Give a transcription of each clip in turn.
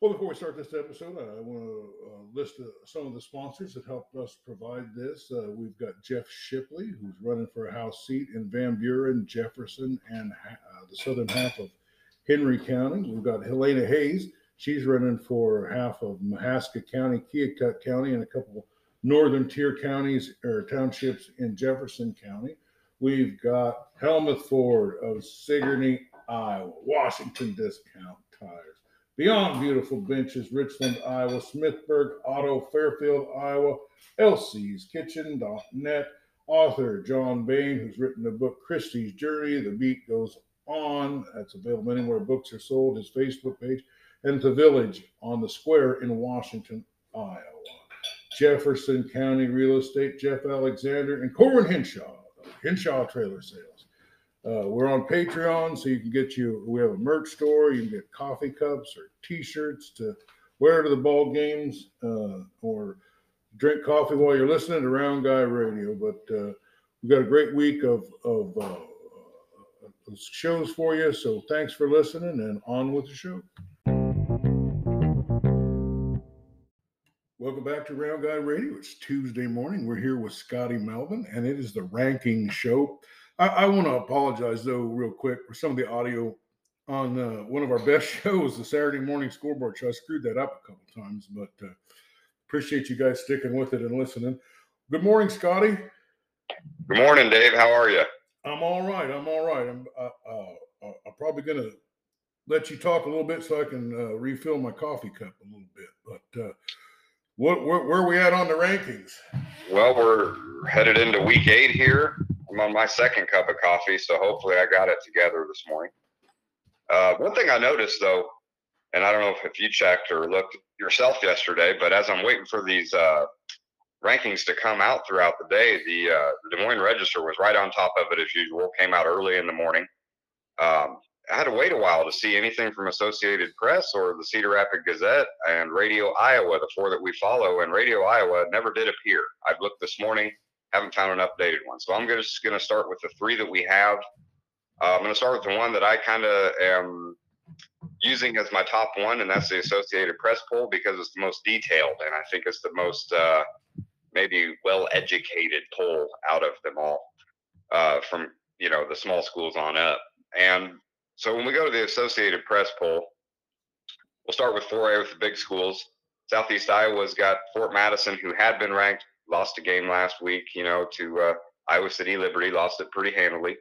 Well, before we start this episode, I want to uh, list uh, some of the sponsors that helped us provide this. Uh, we've got Jeff Shipley, who's running for a House seat in Van Buren, Jefferson, and uh, the southern half of Henry County. We've got Helena Hayes. She's running for half of Mahaska County, Keokuk County, and a couple northern tier counties or townships in Jefferson County. We've got Helmuth Ford of Sigourney, Iowa, Washington Discount Tires. Beyond Beautiful Benches, Richland, Iowa, Smithburg Auto, Fairfield, Iowa, LC's Kitchen.net, author John Bain, who's written the book Christie's Journey, The Beat Goes On. That's available anywhere books are sold, his Facebook page, and The Village on the Square in Washington, Iowa. Jefferson County Real Estate, Jeff Alexander, and Corin Henshaw, Henshaw Trailer Sales. Uh, we're on Patreon, so you can get you. We have a merch store. You can get coffee cups or T-shirts to wear to the ball games, uh, or drink coffee while you're listening to Round Guy Radio. But uh, we've got a great week of of uh, uh, shows for you. So thanks for listening, and on with the show. Welcome back to Round Guy Radio. It's Tuesday morning. We're here with Scotty Melvin, and it is the ranking show. I, I want to apologize though, real quick, for some of the audio on uh, one of our best shows, the Saturday morning scoreboard show. I screwed that up a couple times, but uh, appreciate you guys sticking with it and listening. Good morning, Scotty. Good morning, Dave. How are you? I'm all right. I'm all right. I'm uh, uh, I'm probably gonna let you talk a little bit so I can uh, refill my coffee cup a little bit. But uh, what where, where are we at on the rankings? Well, we're headed into week eight here. I'm on my second cup of coffee, so hopefully I got it together this morning. Uh, one thing I noticed though, and I don't know if, if you checked or looked yourself yesterday, but as I'm waiting for these uh, rankings to come out throughout the day, the, uh, Des Moines Register was right on top of it as usual. Came out early in the morning. Um, I had to wait a while to see anything from Associated Press or the Cedar Rapid Gazette and Radio Iowa, the four that we follow. And Radio Iowa never did appear. I've looked this morning haven't found an updated one. So I'm just going to start with the three that we have. Uh, I'm going to start with the one that I kind of am using as my top one, and that's the Associated Press poll because it's the most detailed, and I think it's the most uh, maybe well-educated poll out of them all, uh, from you know the small schools on up. And so when we go to the Associated Press poll, we'll start with 4A with the big schools. Southeast Iowa's got Fort Madison, who had been ranked lost a game last week, you know, to uh, Iowa City Liberty, lost it pretty handily.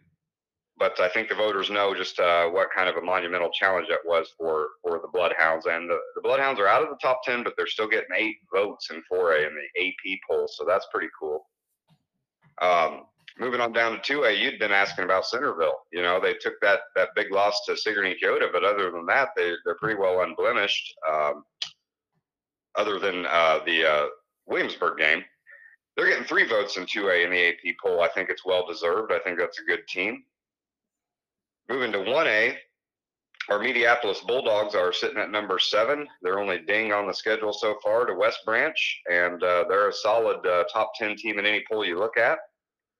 But I think the voters know just uh, what kind of a monumental challenge that was for for the Bloodhounds. And the, the Bloodhounds are out of the top 10, but they're still getting eight votes in 4A in the AP poll. So that's pretty cool. Um, moving on down to 2A, you'd been asking about Centerville. You know, they took that that big loss to Sigourney Keota, but other than that, they, they're pretty well unblemished. Um, other than uh, the uh, Williamsburg game, they're getting three votes in 2A in the AP poll. I think it's well deserved. I think that's a good team. Moving to 1A, our Mediapolis Bulldogs are sitting at number seven. They're only ding on the schedule so far to West Branch, and uh, they're a solid uh, top 10 team in any poll you look at.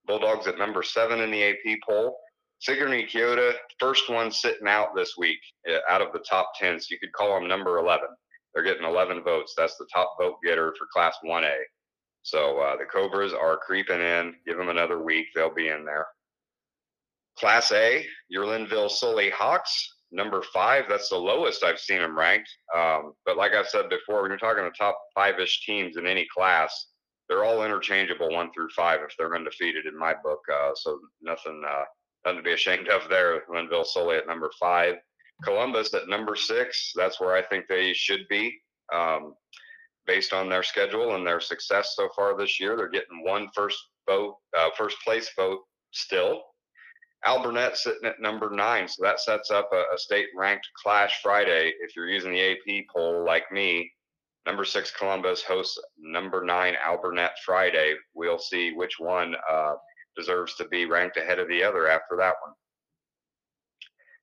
Bulldogs at number seven in the AP poll. Sigourney Keota, first one sitting out this week uh, out of the top 10. So you could call them number 11. They're getting 11 votes. That's the top vote getter for Class 1A. So uh, the Cobras are creeping in. Give them another week. They'll be in there. Class A, your Lynnville Sully Hawks, number five. That's the lowest I've seen them ranked. Um, but like I've said before, when you're talking the top five ish teams in any class, they're all interchangeable one through five if they're undefeated in my book. Uh, so nothing, uh, nothing to be ashamed of there. Lynnville Sully at number five. Columbus at number six. That's where I think they should be. Um, based on their schedule and their success so far this year. They're getting one first vote, uh, first place vote still. Alburnett sitting at number nine, so that sets up a, a state ranked clash Friday. If you're using the AP poll like me, number six Columbus hosts number nine Alburnett Friday. We'll see which one uh, deserves to be ranked ahead of the other after that one.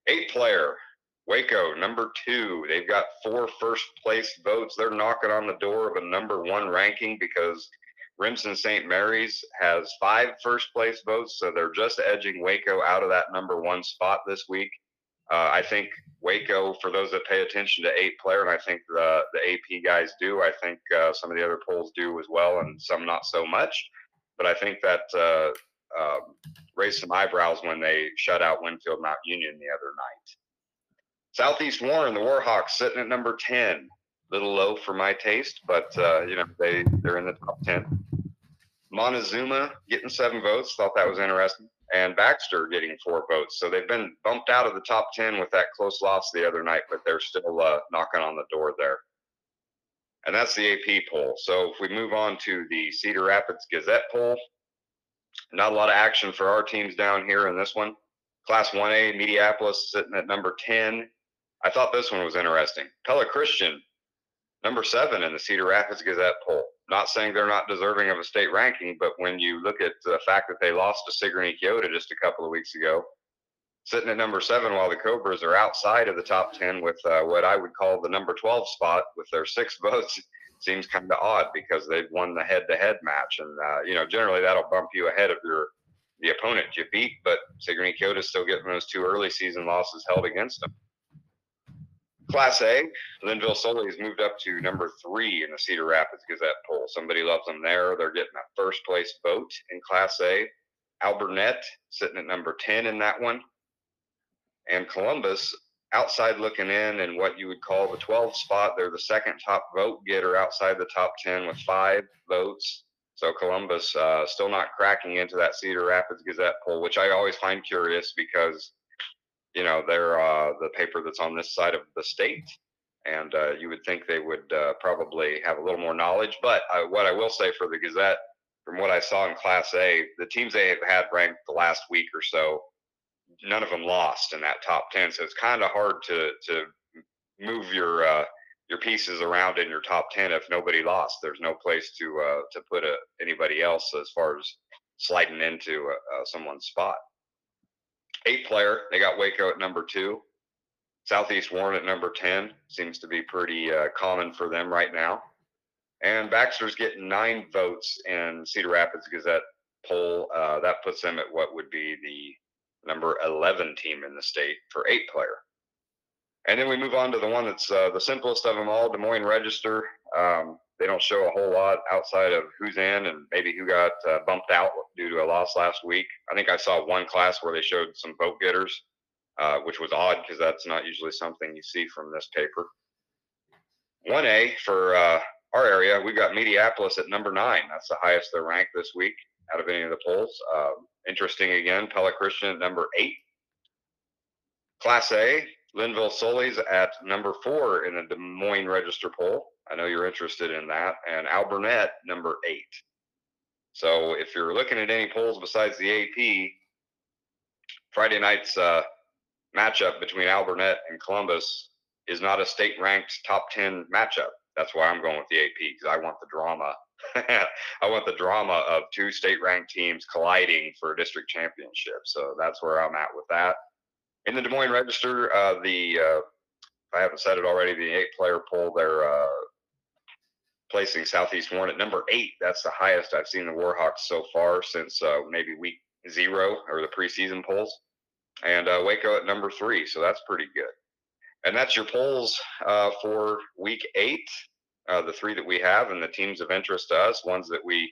Eight player Waco, number two. They've got four first place votes. They're knocking on the door of a number one ranking because Remsen St. Mary's has five first place votes. So they're just edging Waco out of that number one spot this week. Uh, I think Waco, for those that pay attention to eight player, and I think the the AP guys do. I think uh, some of the other polls do as well, and some not so much. But I think that uh, uh, raised some eyebrows when they shut out Winfield Mount Union the other night. Southeast Warren, the Warhawks, sitting at number ten, little low for my taste, but uh, you know they they're in the top ten. Montezuma getting seven votes, thought that was interesting and Baxter getting four votes. So they've been bumped out of the top 10 with that close loss the other night, but they're still uh, knocking on the door there. And that's the AP poll. So if we move on to the Cedar Rapids Gazette poll, not a lot of action for our teams down here in this one. Class 1A, Mediapolis sitting at number 10. I thought this one was interesting. Pella Christian, number seven in the Cedar Rapids Gazette poll. Not saying they're not deserving of a state ranking, but when you look at the fact that they lost to Sigourney Keota just a couple of weeks ago, sitting at number seven while the Cobras are outside of the top 10 with uh, what I would call the number 12 spot with their six votes seems kind of odd because they've won the head to head match. And, uh, you know, generally that'll bump you ahead of your the opponent you beat, but Sigourney is still getting those two early season losses held against them. Class A, Lynnville Sully has moved up to number three in the Cedar Rapids Gazette poll. Somebody loves them there. They're getting a first place vote in Class A. Alburnett sitting at number 10 in that one. And Columbus, outside looking in and what you would call the 12th spot, they're the second top vote getter outside the top 10 with five votes. So Columbus uh, still not cracking into that Cedar Rapids Gazette poll, which I always find curious because you know, they're uh, the paper that's on this side of the state. And uh, you would think they would uh, probably have a little more knowledge. But uh, what I will say for the Gazette, from what I saw in Class A, the teams they have had ranked the last week or so, none of them lost in that top 10. So it's kind of hard to, to move your uh, your pieces around in your top 10 if nobody lost. There's no place to uh, to put a, anybody else as far as sliding into someone's spot eight player. They got Waco at number two. Southeast Warren at number 10 seems to be pretty uh, common for them right now. And Baxter's getting nine votes in Cedar Rapids Gazette poll. Uh, that puts them at what would be the number 11 team in the state for eight player. And then we move on to the one that's uh, the simplest of them all, Des Moines Register. Um, they don't show a whole lot outside of who's in and maybe who got uh, bumped out due to a loss last week. I think I saw one class where they showed some vote getters, uh, which was odd because that's not usually something you see from this paper. 1A for uh, our area, we've got Mediapolis at number nine. That's the highest they're ranked this week out of any of the polls. Um, interesting again, Pella Christian at number eight. Class A, Lynnville Sully's at number four in the Des Moines Register poll. I know you're interested in that. And Alburnett, number eight. So if you're looking at any polls besides the AP, Friday night's uh, matchup between Alburnett and Columbus is not a state ranked top 10 matchup. That's why I'm going with the AP because I want the drama. I want the drama of two state ranked teams colliding for a district championship. So that's where I'm at with that. In the Des Moines Register, uh, the uh, I haven't said it already, the eight player poll, they're uh, placing Southeast Warren at number eight. That's the highest I've seen the Warhawks so far since uh, maybe week zero or the preseason polls. And uh, Waco at number three. So that's pretty good. And that's your polls uh, for week eight. Uh, the three that we have and the teams of interest to us, ones that we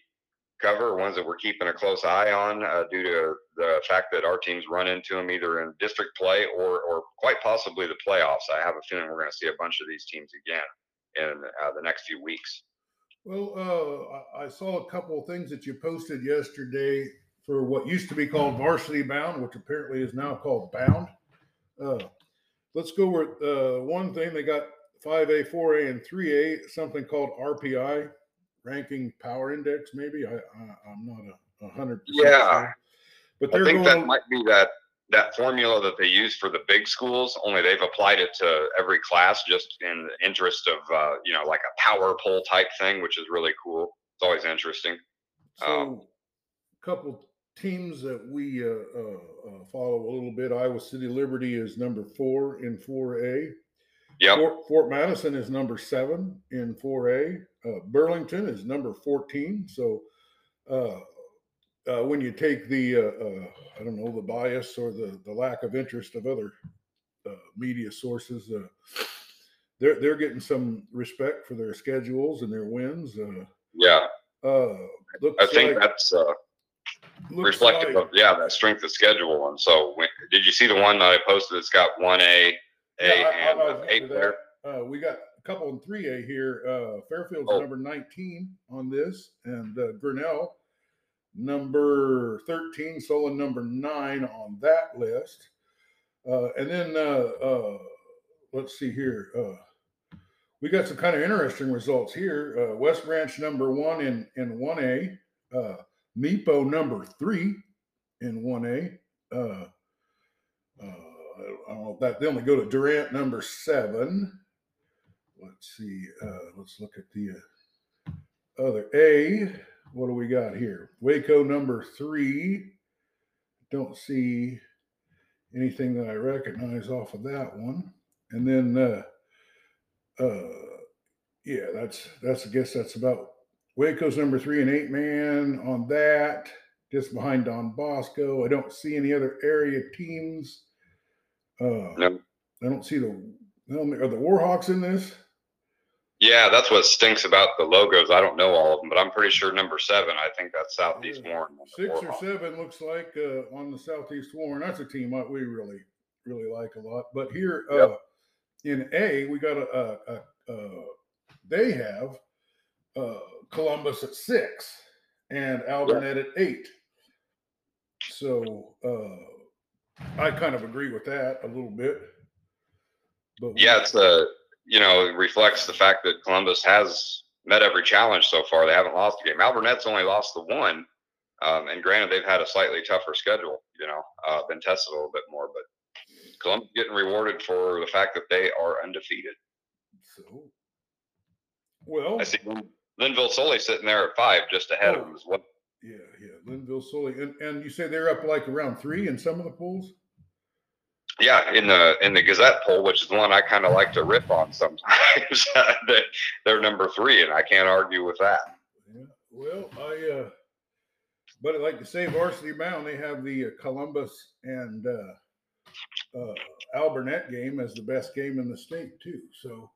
cover, ones that we're keeping a close eye on uh, due to the fact that our teams run into them either in district play or, or quite possibly the playoffs. I have a feeling we're going to see a bunch of these teams again in uh, the next few weeks. Well, uh, I saw a couple of things that you posted yesterday for what used to be called Varsity Bound, which apparently is now called Bound. Uh, let's go with uh, one thing. They got 5A, 4A, and 3A, something called RPI, Ranking Power Index, maybe. I, I, am not a, a hundred percent. Yeah. Sure. But I think that might be that that formula that they use for the big schools, only they've applied it to every class just in the interest of, uh, you know, like a power poll type thing, which is really cool. It's always interesting. So, um, a couple teams that we uh, uh, uh, follow a little bit. Iowa City Liberty is number four in 4A. Yeah. Fort, Fort, Madison is number seven in 4A. Uh, Burlington is number 14. So, uh, when you take the uh, uh, I don't know the bias or the the lack of interest of other uh, media sources. Uh, they're they're getting some respect for their schedules and their wins. Uh, Yeah, uh, looks I think like, that's uh, reflective like- of yeah that strength of schedule one. So when, did you see the one that I posted? It's got one A, A, Yeah, I- and eight player. Uh, we got a couple in three A here. Uh, Fairfield's Oh. number nineteen on this, and uh, Grinnell number thirteen, Solon number nine on that list. Uh, and then uh, uh, let's see here. Uh, we got some kind of interesting results here. Uh, West Branch number one in in one A. Uh, Meepo number three in one A. Uh, that they only go to Durant number seven. Let's see. Uh, let's look at the uh, other A. What do we got here? Waco number three. Don't see anything that I recognize off of that one. And then, uh, uh, yeah, that's that's. I guess that's about Waco's number three and eight man on that. Just behind Don Bosco. I don't see any other area teams. Uh, No. I don't see the. Are the Warhawks in this? Yeah, that's what stinks about the logos. I don't know all of them, but I'm pretty sure number seven. I think that's Southeast Yeah. Warren. Six or seven looks like uh, on the Southeast Warren. That's a team that we really, really like a lot. But here uh, Yep. in A, we got a, a, a, a they have uh, Columbus at six and Alburnett at eight. So uh, I kind of agree with that a little bit. But Yeah, it's uh you know, it reflects the fact that Columbus has met every challenge so far. They haven't lost a game. Alburnett's only lost the one. Um, and granted, they've had a slightly tougher schedule, you know, uh, been tested a little bit more, but Columbus getting rewarded for the fact that they are undefeated. so well, I see Lynnville Sully sitting there at five, just ahead of Oh. them as well. yeah, yeah, Lynnville Sully, and and you say they're up like around three in some of the pools. Yeah, in the in the Gazette poll, which is the one I kind of like to rip on sometimes, they, they're number three, and I can't argue with that. Yeah. Well, I uh but like to say varsity bound, they have the uh, Columbus and uh uh Alburnett game as the best game in the state too. So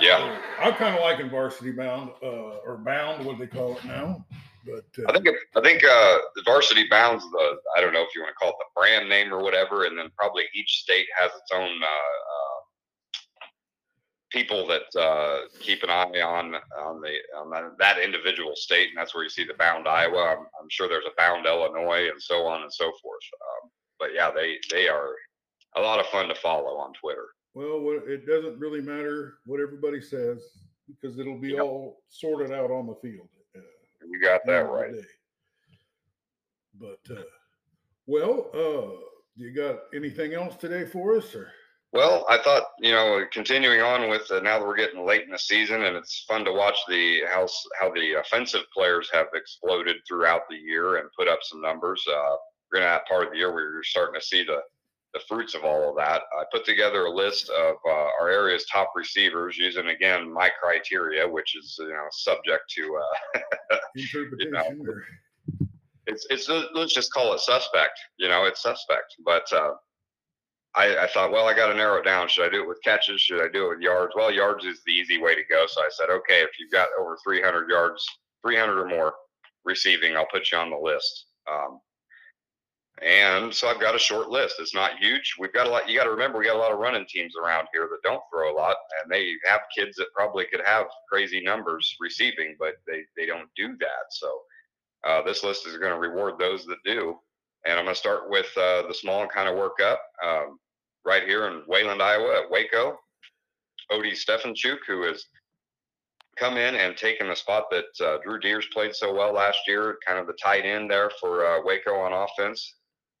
Yeah, I'm kind of liking varsity bound uh or bound what they call it now. But I uh, think it, I think uh, the varsity bounds the I don't know if you want to call it the brand name or whatever, and then probably each state has its own uh, uh, people that uh, keep an eye on on the on that, that individual state, and that's where you see the bound Iowa. I'm, I'm sure there's a bound Illinois, and so on and so forth. Um, but yeah, they they are a lot of fun to follow on Twitter. well, it doesn't really matter what everybody says because it'll be Yep. all sorted out on the field. You got that end of the right. day. But uh, well, uh, you got anything else today for us, or Well, I thought you know, continuing on with uh, now that we're getting late in the season, and it's fun to watch the how how the offensive players have exploded throughout the year and put up some numbers. Uh, we're gonna have part of the year where you're starting to see the the fruits of all of that. I put together a list of uh, our area's top receivers using again my criteria, which is you know subject to uh, interpretation? or, it's it's let's just call it suspect. You know, it's suspect. But uh, I, I thought, well, I got to narrow it down. Should I do it with catches? Should I do it with yards? Well, yards is the easy way to go. So I said, okay, if you've got over 300 yards, 300 or more receiving, I'll put you on the list. Um, and so I've got a short list. It's not huge. We've got a lot. You got to remember, we got a lot of running teams around here that don't throw a lot, and they have kids that probably could have crazy numbers receiving, but they they don't do that. So uh, this list is going to reward those that do. And I'm going to start with uh, the small and kind of work up. Um, right here in Wayland, Iowa, at Waco, Odie Stefanchuk, who has come in and taken the spot that uh, Drew Deers played so well last year, kind of the tight end there for uh, Waco on offense.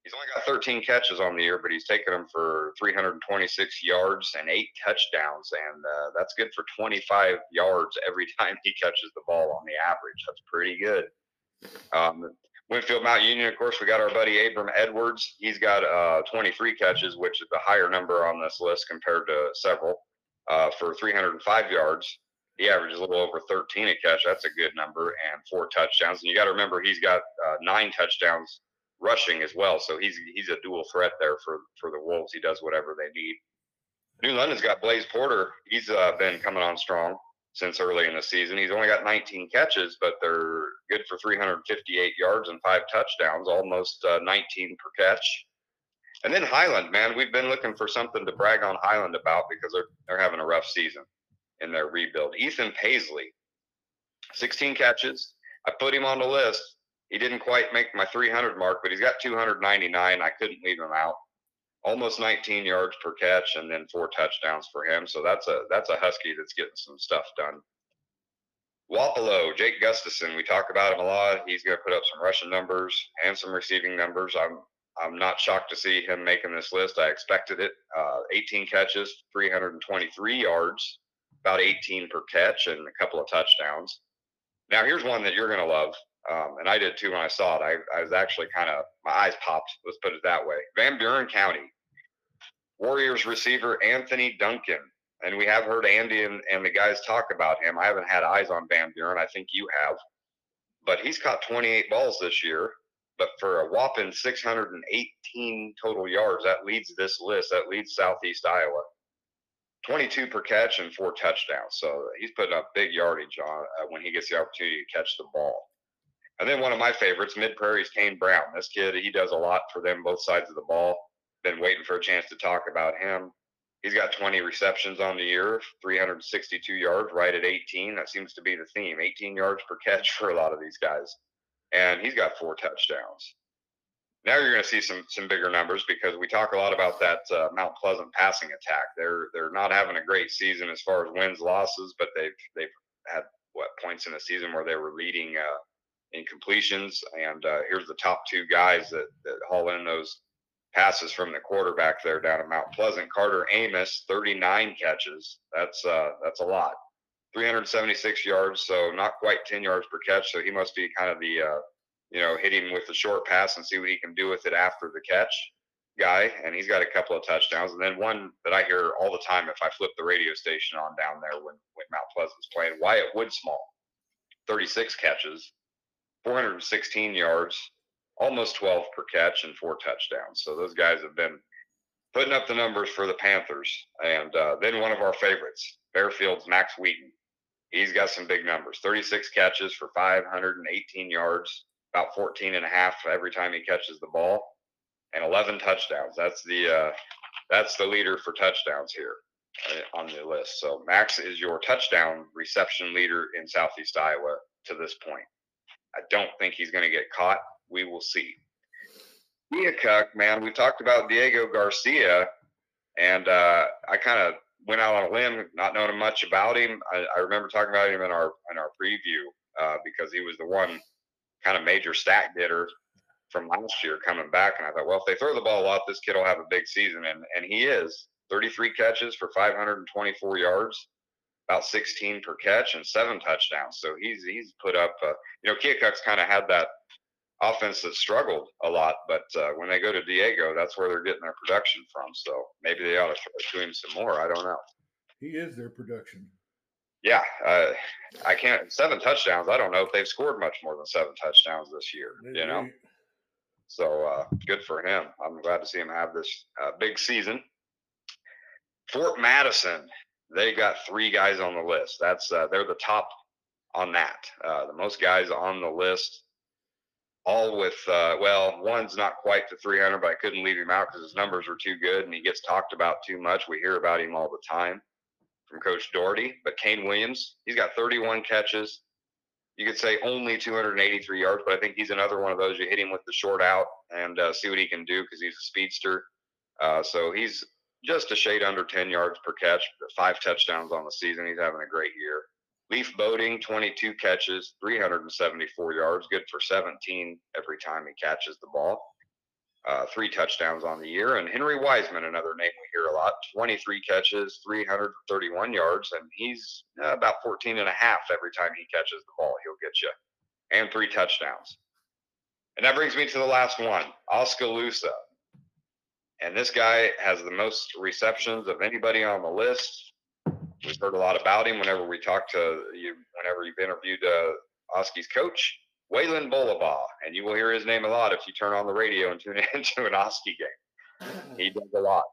He's only got 13 catches on the year, but he's taken them for 326 yards and eight touchdowns, and uh, that's good for 25 yards every time he catches the ball on the average. That's pretty good. Um, Winfield Mount Union, of course, we got our buddy Abram Edwards. He's got uh, 23 catches, which is the higher number on this list compared to several, uh, for 305 yards. He averages a little over 13 a catch. That's a good number, and four touchdowns. And you got to remember, he's got uh, nine touchdowns rushing as well. So he's he's a dual threat there for for the Wolves. He does whatever they need. New London's got Blaze Porter. He's uh, been coming on strong since early in the season. He's only got 19 catches, but they're good for 358 yards and five touchdowns, almost uh, 19 per catch. And then Highland, man, we've been looking for something to brag on Highland about because they're they're having a rough season in their rebuild. Ethan Paisley, 16 catches. I put him on the list. He didn't quite make my 300 mark, but he's got 299. I couldn't leave him out. Almost 19 yards per catch, and then four touchdowns for him. So that's a that's a husky that's getting some stuff done. Wapello, Jake Gustafson, we talk about him a lot. He's going to put up some rushing numbers and some receiving numbers. I'm I'm not shocked to see him making this list. I expected it. Uh, 18 catches, 323 yards, about 18 per catch, and a couple of touchdowns. Now, here's one that you're going to love. Um, and I did too when I saw it. I, I was actually kind of, my eyes popped, let's put it that way. Van Buren County, Warriors receiver Anthony Duncan. And we have heard Andy and, and the guys talk about him. I haven't had eyes on Van Buren. I think you have. But he's caught 28 balls this year. But for a whopping 618 total yards, that leads this list. That leads Southeast Iowa. 22 per catch and four touchdowns. So he's putting up big yardage on uh, when he gets the opportunity to catch the ball. And then one of my favorites, Mid Prairie's Kane Brown. This kid, he does a lot for them, both sides of the ball. Been waiting for a chance to talk about him. He's got 20 receptions on the year, 362 yards, right at 18. That seems to be the theme 18 yards per catch for a lot of these guys. And he's got four touchdowns. Now you're going to see some some bigger numbers because we talk a lot about that uh, Mount Pleasant passing attack. They're they're not having a great season as far as wins losses, but they've they've had what points in the season where they were leading uh, in completions. And uh, here's the top two guys that that haul in those passes from the quarterback there down at Mount Pleasant. Carter Amos, 39 catches. That's uh that's a lot. 376 yards, so not quite 10 yards per catch. So he must be kind of the uh, you know, hit him with the short pass and see what he can do with it after the catch guy. And he's got a couple of touchdowns. And then one that I hear all the time if I flip the radio station on down there when, when Mount Pleasant's playing, Wyatt Woodsmall, 36 catches, 416 yards, almost 12 per catch, and four touchdowns. So those guys have been putting up the numbers for the Panthers. And uh, then one of our favorites, Fairfield's Max Wheaton. He's got some big numbers 36 catches for 518 yards, about 14 and a half every time he catches the ball and 11 touchdowns. That's the uh, that's the leader for touchdowns here uh, on the list. So Max is your touchdown reception leader in Southeast Iowa to this point. I don't think he's going to get caught. We will see. Keokuk, man, we talked about Diego Garcia, and uh, I kind of went out on a limb, not knowing much about him. I, I remember talking about him in our in our preview uh, because he was the one kind of major stat getter from last year coming back. And I thought, well, if they throw the ball a lot, this kid will have a big season. And and he is 33 catches for 524 yards, about 16 per catch, and seven touchdowns. So he's he's put up. Uh, you know, Keokuk's kind of had that offense that struggled a lot, but uh, when they go to Diego, that's where they're getting their production from. So maybe they ought to throw to him some more. I don't know. He is their production yeah, uh, I can't seven touchdowns. I don't know if they've scored much more than seven touchdowns this year. you know, so uh, good for him. I'm glad to see him have this uh, big season. Fort Madison, they got three guys on the list. That's uh, they're the top on that. Uh, the most guys on the list. All with uh, well, one's not quite to 300, but I couldn't leave him out because his numbers were too good and he gets talked about too much. We hear about him all the time from Coach Doherty, but Kane Williams, he's got 31 catches. You could say only 283 yards, but I think he's another one of those. You hit him with the short out and uh, see what he can do because he's a speedster. Uh, so he's just a shade under 10 yards per catch, five touchdowns on the season. He's having a great year. Leaf Boating, 22 catches, 374 yards, good for 17 every time he catches the ball uh, three touchdowns on the year. And Henry Wiseman, another name we hear a lot, 23 catches, 331 yards, and he's uh, about 14 and a half every time he catches the ball. He'll get you, and three touchdowns. And that brings me to the last one, Oskaloosa. And this guy has the most receptions of anybody on the list. We've heard a lot about him whenever we talk to you, whenever you've interviewed uh, Oski's coach. Waylon Bolivar, and you will hear his name a lot if you turn on the radio and tune into an Oski game. He does a lot.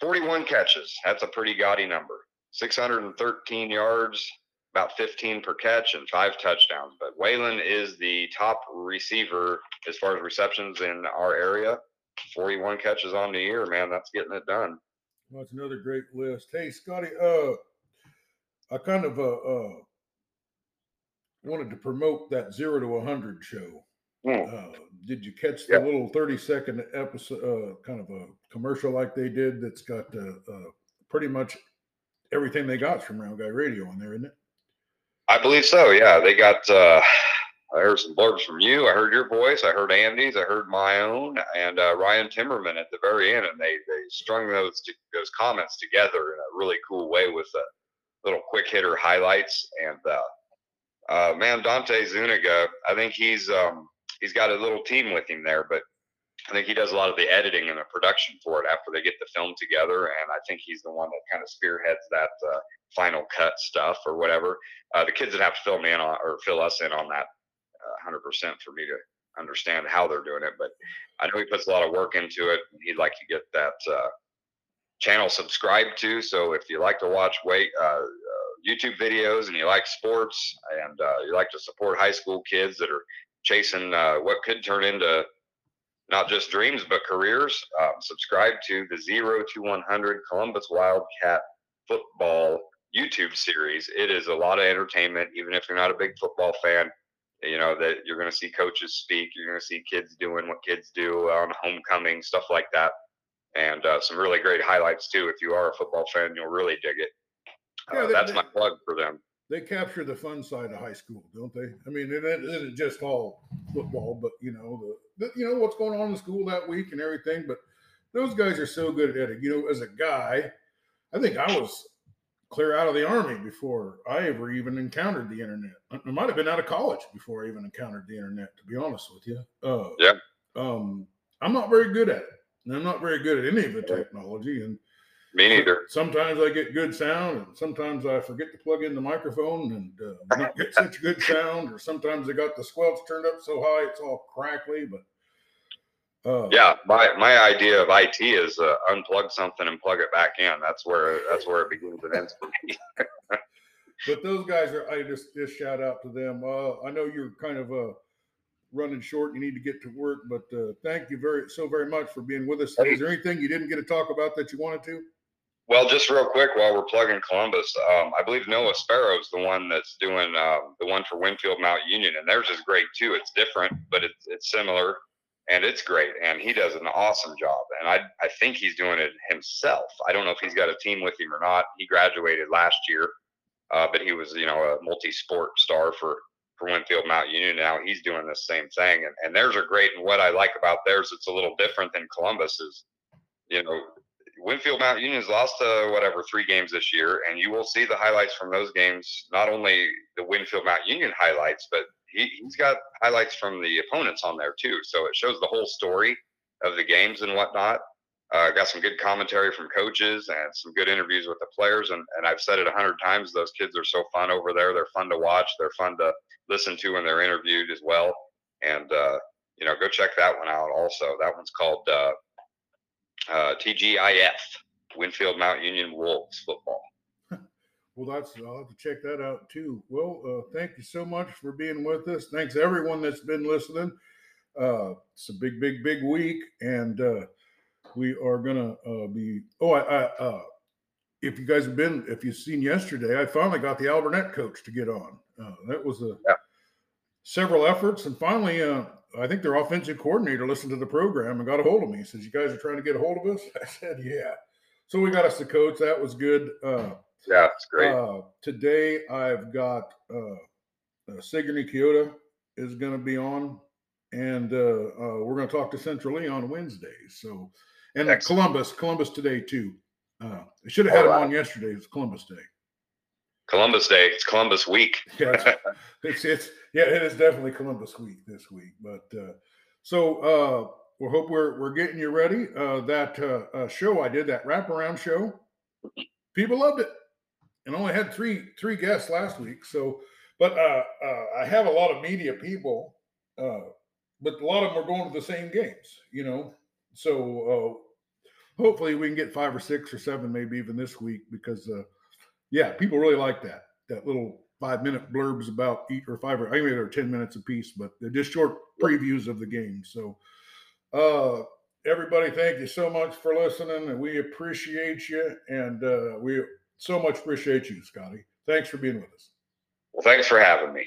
41 catches. That's a pretty gaudy number. 613 yards, about 15 per catch, and five touchdowns. But Waylon is the top receiver as far as receptions in our area. 41 catches on the year, man. That's getting it done. Well, that's another great list. Hey, Scotty, uh, I kind of uh, uh wanted to promote that zero to 100 show. Mm. Uh, did you catch the Yeah. little 30 second episode, uh, kind of a commercial like they did that's got uh, uh, pretty much everything they got from Round Guy Radio on there, isn't it? I believe so. Yeah, they got. uh I heard some blurbs from you. I heard your voice. I heard Andy's. I heard my own, and uh, Ryan Timmerman at the very end. And they they strung those those comments together in a really cool way with a little quick hitter highlights. And uh, uh, man, Dante Zuniga, I think he's um, he's got a little team with him there, but I think he does a lot of the editing and the production for it after they get the film together. And I think he's the one that kind of spearheads that uh, final cut stuff or whatever. Uh, the kids that have to fill me in on or fill us in on that uh, 100% for me to understand how they're doing it. But I know he puts a lot of work into it. He'd like to get that uh, channel subscribed to. So if you like to watch wait uh, uh, YouTube videos and you like sports and uh, you like to support high school kids that are chasing uh, what could turn into not just dreams but careers, um, subscribe to the Zero to 100 Columbus Wildcat Football YouTube series. It is a lot of entertainment, even if you're not a big football fan. You know that you're going to see coaches speak. You're going to see kids doing what kids do on homecoming, stuff like that, and uh, some really great highlights too. If you are a football fan, you'll really dig it. Yeah, Uh, they- that's they- my plug for them. They capture the fun side of high school, don't they? I mean, it it isn't just all football, but you know the, the you know what's going on in school that week and everything. But those guys are so good at it You know, as a guy, I think I was clear out of the army before I ever even encountered the internet. I might have been out of college before I even encountered the internet. To be honest with you, uh, Yeah. Um, I'm not very good at it. And I'm not very good at any of the technology, and Me neither. Sometimes I get good sound, and sometimes I forget to plug in the microphone and uh, not get such good sound. Or sometimes I got the squelch turned up so high it's all crackly. But uh, Yeah, my my idea of IT is uh, unplug something and plug it back in. That's where that's where it begins and ends for me. But those guys are. I just just shout out to them. Uh, I know you're kind of uh, running short. You need to get to work, but uh, thank you very so very much for being with us. Is there anything you didn't get to talk about that you wanted to? Well, just real quick while we're plugging Columbus, um, I believe Noah Sparrow's the one that's doing uh, the one for Winfield Mount Union, and theirs is great too. It's different, but it's it's similar, and it's great. And he does an awesome job. And I I think he's doing it himself. I don't know if he's got a team with him or not. He graduated last year, uh, but he was you know a multi-sport star for for Winfield Mount Union. Now he's doing the same thing, and and theirs are great. And what I like about theirs, it's a little different than Columbus is, you know, Winfield Mount Union's lost uh, whatever three games this year, and you will see the highlights from those games. Not only the Winfield Mount Union highlights, but he, he's got highlights from the opponents on there too. So it shows the whole story of the games and whatnot. Uh, got some good commentary from coaches and some good interviews with the players. And, and I've said it a hundred times. Those kids are so fun over there. They're fun to watch. They're fun to listen to when they're interviewed as well. And uh, you know, go check that one out. Also, that one's called uh, uh, TGIF, Winfield Mount Union Wolves football. Well, that's I'll have to check that out too. Well, uh, thank you so much for being with us. Thanks everyone that's been listening. Uh, it's a big, big, big week, and uh, we are gonna uh, be. Oh, I, I uh, if you guys have been, if you've seen yesterday, I finally got the Alburnett coach to get on. Uh, that was a Yeah. several efforts, and finally, uh, I think their offensive coordinator listened to the program and got a hold of me. He says, "You guys are trying to get a hold of us." I said, "Yeah." So we got us the coach. That was good. Yeah, it's great. uh, today I've got uh, uh, Sigourney Keota is going to be on, and uh, uh, we're going to talk to Central Lee on Wednesday. So, and Excellent. Columbus, Columbus today too. Uh, I should have had him on yesterday. It's Columbus Day. Columbus Day. It's Columbus week. Yeah, it's, it's, it's yeah, it is definitely Columbus week this week. But uh, so uh, we hope we're we're getting you ready. Uh, that uh, uh, show I did that wraparound show, people loved it, and only had three three guests last week. So, but uh, uh, I have a lot of media people, uh, but a lot of them are going to the same games, you know. So uh, hopefully we can get five or six or seven, maybe even this week, because uh, yeah, people really like that that little five minute blurbs about each or five or I mean they're ten minutes a piece, but they're just short previews of the game. So uh everybody thank you so much for listening and we appreciate you and uh we so much appreciate you, Scotty. Thanks for being with us. Well, thanks for having me.